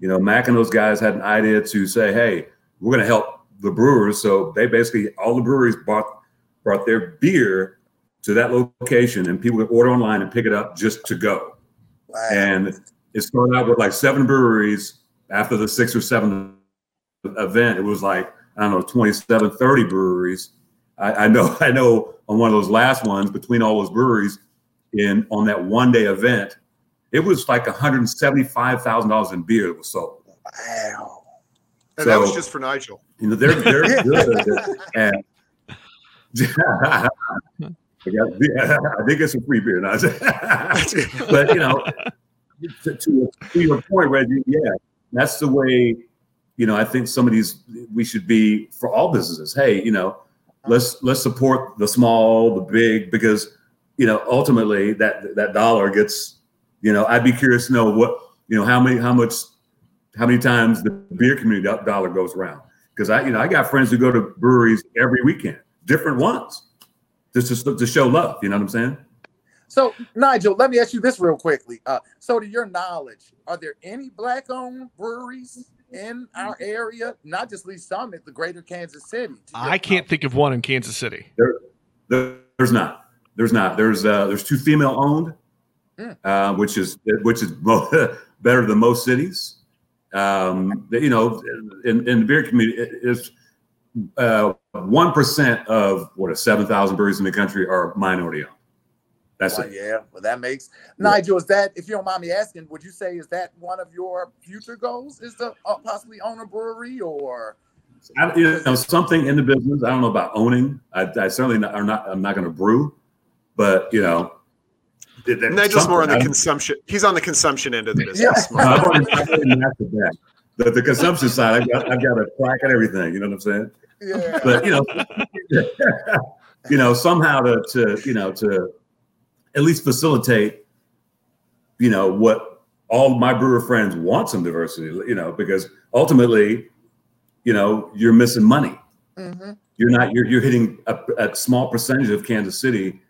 you know, Mac and those guys had an idea to say, hey, we're gonna help the brewers. So they basically all the breweries bought brought their beer to that location and people could order online and pick it up just to go. Wow. And it started out with like seven breweries after the six or seven event, it was like, I don't know, 27, 30 breweries. I, I know, I know on one of those last ones between all those breweries in on that one day event, it was like $175,000 in beer that was sold. Wow. And so, that was just for Nigel. You know, they're, they're good. and, I, got, I did get some free beer. but, you know, to, to, to your point, Reggie, yeah, that's the way you know, I think some of these we should be for all businesses. Hey, you know, let's let's support the small, the big, because you know, ultimately that that dollar gets. You know, I'd be curious to know what you know how many how much how many times the beer community dollar goes around because I you know I got friends who go to breweries every weekend, different ones, just to, to show love. You know what I'm saying? So, Nigel, let me ask you this real quickly. Uh, so, to your knowledge, are there any black-owned breweries in our area, not just Lee's Summit, the greater Kansas City. I can't think of one in Kansas City. There, there, there's not. There's not. There's uh, there's two female owned, mm. uh, which is which is better than most cities. Um, you know, in, in the beer community, is uh, one uh, of what a seven thousand breweries in the country are minority owned. That's well, it. Yeah, well, that makes Nigel. Is that if you don't mind me asking, would you say is that one of your future goals? Is to uh, possibly own a brewery or? I, you know, something in the business. I don't know about owning. I, I certainly not, are not. I'm not going to brew, but you know, Nigel's more on the consumption. He's on the consumption end of the business. Yeah. I've already, I've. The, the consumption side, I've got, I've got a plaque and everything. You know what I'm saying? Yeah. But you know, you know, somehow to to you know to at least facilitate, you know, what all my brewer friends want some diversity, you know, because ultimately, you know, you're missing money. Mm-hmm. You're not, you're, you're hitting a, a, small percentage of Kansas City.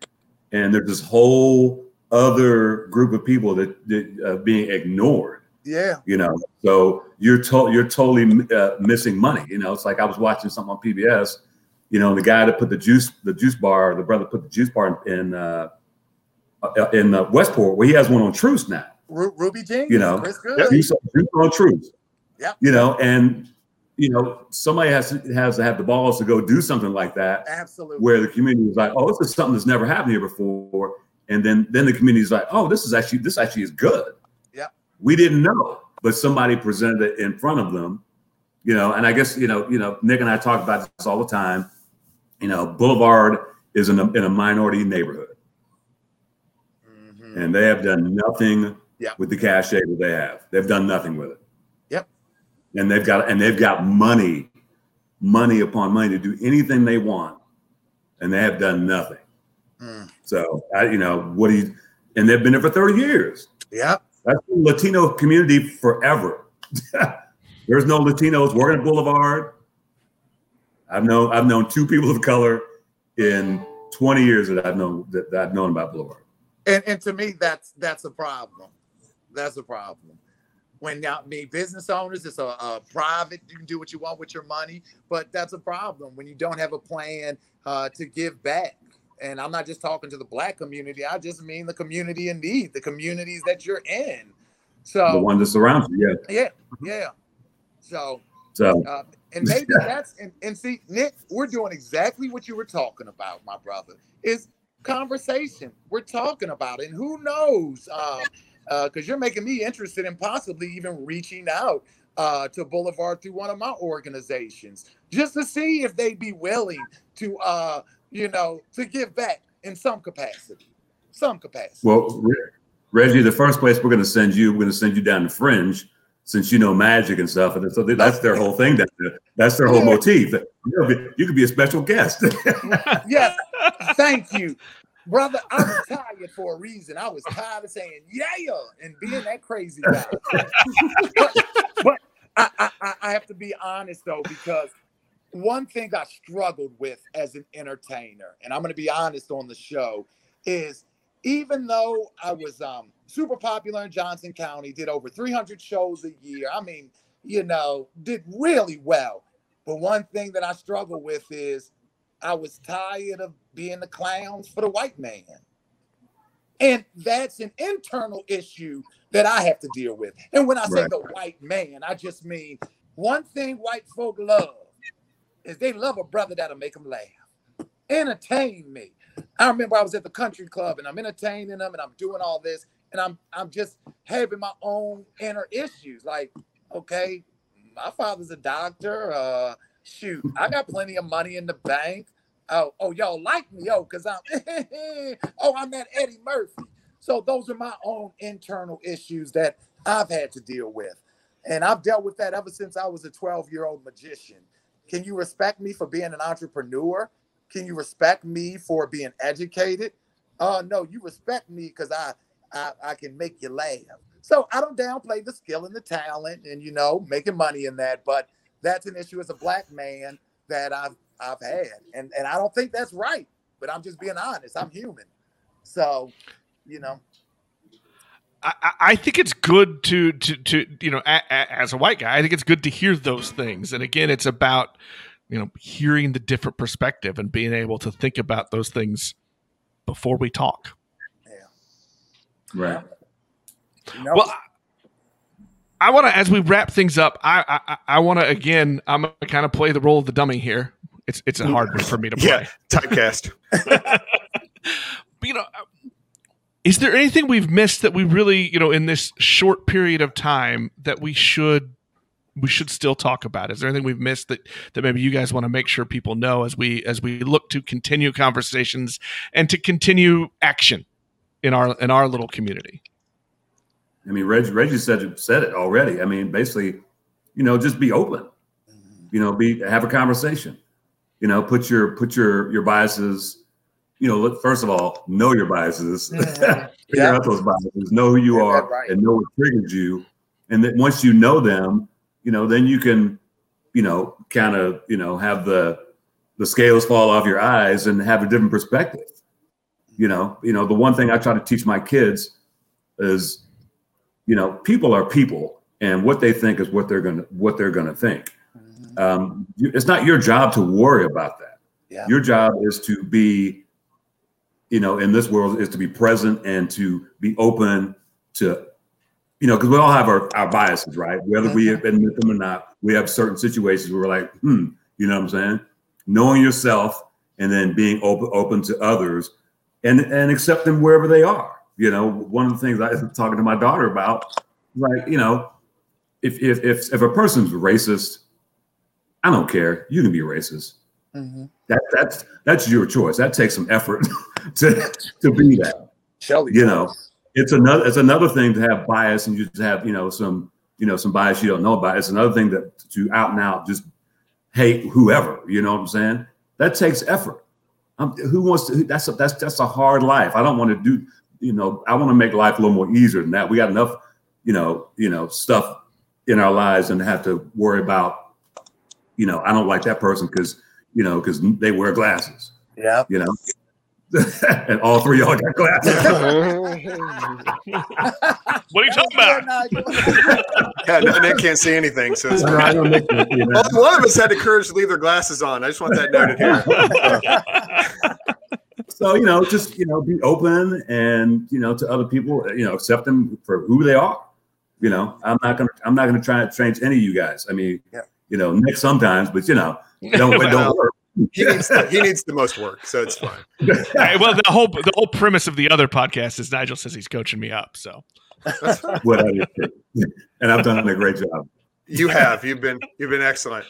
And there's this whole other group of people that, that uh, being ignored. Yeah. You know, so you're to- you're totally uh, missing money. You know, it's like I was watching something on PBS. You know, the guy that put the juice the juice bar, the brother put the juice bar in in, uh, uh in uh, Westport, where he has one on Troost now. Ru- Ruby Jean. You know, Chris Goode. Juice on Troost. Yeah. You know, and you know somebody has to, has to have the balls to go do something like that Absolutely. where the community is like, oh, this is something that's never happened here before, and then then the community is like, oh, this is actually this actually is good. Yep. We didn't know, but somebody presented it in front of them, you know. And I guess you know, you know, Nick and I talk about this all the time. You know, Boulevard is in a, in a minority neighborhood, And they have done nothing Yep. with the cachet that they have. They've done nothing with it. Yep. And they've got and they've got money, money upon money to do anything they want, and they have done nothing. Mm. So I, you know, what do you? And they've been there for thirty years. Yep. That's the Latino community forever. There's no Latinos working at Boulevard. I've known I've known two people of color in 20 years that I've known that, that I've known about Boulevard. And and to me, that's that's a problem. That's a problem. When now me business owners, it's a, a private. You can do what you want with your money, but that's a problem when you don't have a plan uh, to give back. And I'm not just talking to the black community. I just mean the community in need, the communities that you're in. So the one that surrounds you. Yeah. yeah, yeah. So So uh, and maybe that's and, and see, Nick, we're doing exactly what you were talking about, my brother. Is conversation. We're talking about it. And who knows? Because you're making me interested in possibly even reaching out uh, to Boulevard through one of my organizations just to see if they'd be willing to, uh, you know, to give back in some capacity. Some capacity. well, Reggie, the first place we're going to send you, we're going to send you down to Fringe, since you know magic and stuff, and so that's their whole thing. That's their whole motif. You could be- you could be a special guest. yes, thank you. Brother, I was tired for a reason. I was tired of saying yeah and being that crazy guy. but but I, I, I- have to be honest though, because one thing I struggled with as an entertainer, and I'm going to be honest on the show, is even though I was um, super popular in Johnson County, did over 300 shows a year. I mean, you know, did really well. But one thing that I struggle with is I was tired of being the clowns for the white man. And that's an internal issue that I have to deal with. And when I say Right. the white man, I just mean one thing white folk love is they love a brother that'll make them laugh, entertain me. I remember I was at the country club and I'm entertaining them and I'm doing all this and I'm I'm just having my own inner issues. Like, okay, my father's a doctor. Uh, shoot, I got plenty of money in the bank. Oh, oh, y'all like me, oh, cause I'm oh, I'm that Eddie Murphy. So those are my own internal issues that I've had to deal with. And I've dealt with that ever since I was a 12-year-old magician. Can you respect me for being an entrepreneur? Can you respect me for being educated? Uh no, you respect me because I, I I can make you laugh. So I don't downplay the skill and the talent and you know making money in that, but that's an issue as a black man that I've I've had. And and I don't think that's right. But I'm just being honest. I'm human. So, you know, I, I- I think it's good to to to you know a, a, as a white guy, I think it's good to hear those things. And again, it's about you know hearing the different perspective and being able to think about those things before we talk. Yeah. Right. you know Well, I, want to as we wrap things up. I I, I want to again. I'm gonna kind of play the role of the dummy here. It's it's a hard one for me to play. Yeah, typecast. But, you know, is there anything we've missed that we really, you know, in this short period of time that we should we should still talk about? Is there anything we've missed that that maybe you guys want to make sure people know as we as we look to continue conversations and to continue action in our in our little community? I mean, Reggie, Reggie said said it already. I mean, basically, you know, just be open. You know, be have a conversation. You know, put your put your your biases. You know, look, first of all, know your biases. Mhm. Figure Yeah. out those biases. Know who you Yeah, are, right. and know what triggers you. And then once you know them, you know, then you can, you know, kind of, you know, have the the scales fall off your eyes and have a different perspective. You know, you know, the one thing I try to teach my kids is, you know, people are people, and what they think is what they're gonna what they're gonna think. Mm-hmm. Um, it's not your job to worry about that. Yeah. Your job is to be, you know, in this world is to be present and to be open to, you know, because we all have our, our biases, right? Whether we mm-hmm. admit them or not, we have certain situations where we're like, hmm, you know what I'm saying? Knowing yourself and then being open open to others and and accept them wherever they are. You know, one of the things I was talking to my daughter about, like, you know, if if if if a person's racist, I don't care. You can be racist. Mm-hmm. That that's that's your choice. That takes some effort to to be that. Shelly, you know, it's another it's another thing to have bias and you just have you know some you know some bias you don't know about. It's another thing that to out and out just hate whoever. You know what I'm saying? That takes effort. Um, who wants to? That's a, that's that's a hard life. I don't want to do. You know, I want to make life a little more easier than that. We got enough, you know, you know, stuff in our lives and have to worry about. You know, I don't like that person because you know because they wear glasses. Yeah. You know, and all three y'all got glasses. what are you talking about? yeah, Nick can't see anything, so it's right. well, one of us had the courage to leave their glasses on. I just want that noted here. So you know, just you know, be open and you know to other people. You know, accept them for who they are. You know, I'm not gonna I'm not gonna try to change any of you guys. I mean, yeah. you know, Nick sometimes, but you know, don't it don't work he needs the, he needs the most work, so it's fine. well, the whole the whole premise of the other podcast is Nigel says he's coaching me up. So, what I and I've done a great job. You have. You've been you've been excellent.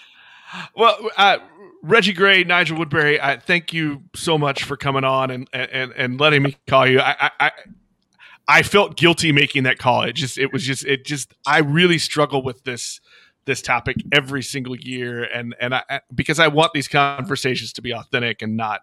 Well, uh, Reggie Gray, Nigel Woodbury, I thank you so much for coming on and and and letting me call you. I, I I felt guilty making that call. It just it was just it just I really struggle with this this topic every single year, and and I because I want these conversations to be authentic and not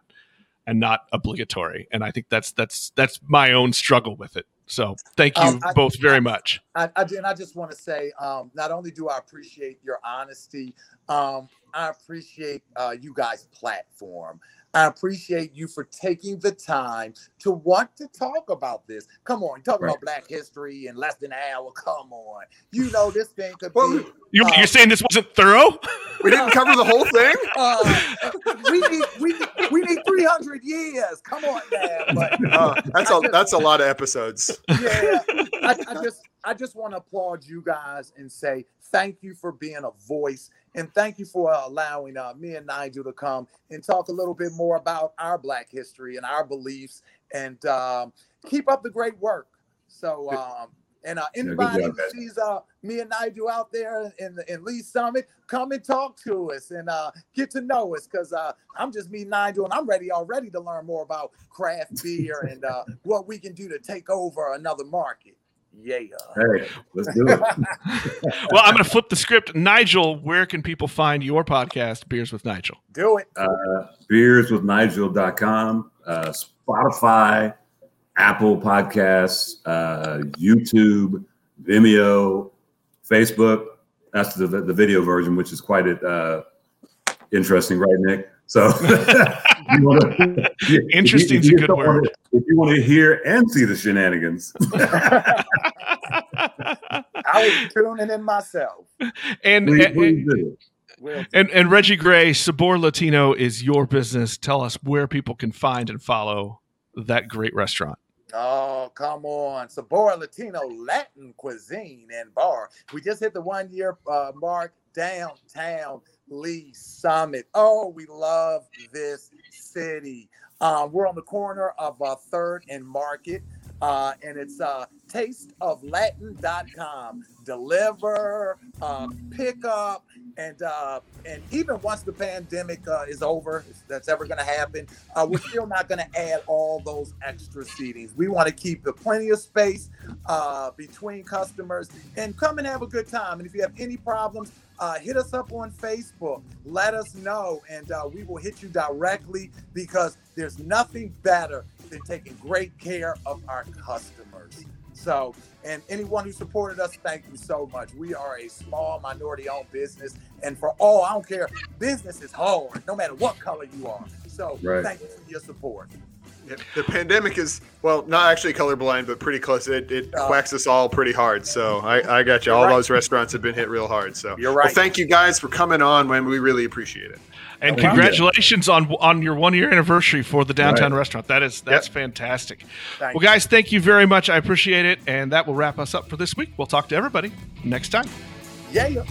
and not obligatory. And I think that's that's that's my own struggle with it. So thank you um, I, both very much. I, I, and I just want to say, um, not only do I appreciate your honesty, um, I appreciate uh, you guys' platform. I appreciate you for taking the time to want to talk about this. Come on, talk right. about Black history in less than an hour. Come on, you know this thing could well, be. You're, uh, you're, saying this wasn't thorough? We didn't cover the whole thing. Uh, we need we need, we need 300 years. Come on, man. But, uh, that's a that's a lot of episodes. Yeah, I, I just I just want to applaud you guys and say thank you for being a voice and thank you for allowing uh, me and Nigel to come and talk a little bit more about our Black history and our beliefs and um, keep up the great work. So, um, and uh, anybody yeah, who sees uh, me and Nigel out there in the in Lee's Summit, come and talk to us and uh, get to know us because uh, I'm just me, and Nigel, and I'm ready already to learn more about craft beer and uh, what we can do to take over another market. Yeah. Hey, let's do it. well, I'm going to flip the script. Nigel, where can people find your podcast, Beers with Nigel? Do it. Uh, beerswithnigel.com, uh, Spotify, Apple Podcasts, uh, YouTube, Vimeo, Facebook. That's the, the video version, which is quite uh, interesting, right, Nick? So, wanna, interesting is a good word. To, if you want to hear and see the shenanigans, I was tuning in myself. And and, and, and Reggie Gray, Sabor Latino is your business. Tell us where people can find and follow that great restaurant. Oh, come on. Sabor Latino Latin cuisine and bar. We just hit the one year uh, mark downtown Lee's Summit. Oh, we love this city. Um, we're on the corner of uh, Third and Market, uh, and it's uh, tasteoflatin.com. Deliver, uh, pick up, and uh, and even once the pandemic uh, is over, that's ever going to happen, uh, we're still not going to add all those extra seatings. We want to keep the plenty of space uh, between customers and come and have a good time. And if you have any problems, uh, hit us up on Facebook. Let us know, and uh, we will hit you directly because there's nothing better than taking great care of our customers. So, and anyone who supported us, thank you so much. We are a small minority owned business. And for all, I don't care, business is hard, no matter what color you are. So, right. thank you for your support. The pandemic is well, not actually colorblind, but pretty close. It, it Uh, quacks us all pretty hard. So I, I got you. You're All right. those restaurants have been hit real hard. So You're Well, right. thank you guys for coming on, man. We really appreciate it. And congratulations on on your one year anniversary for the downtown Right. restaurant. That is that's fantastic. Thank well, guys, thank you very much. I appreciate it, and that will wrap us up for this week. We'll talk to everybody next time. Yeah.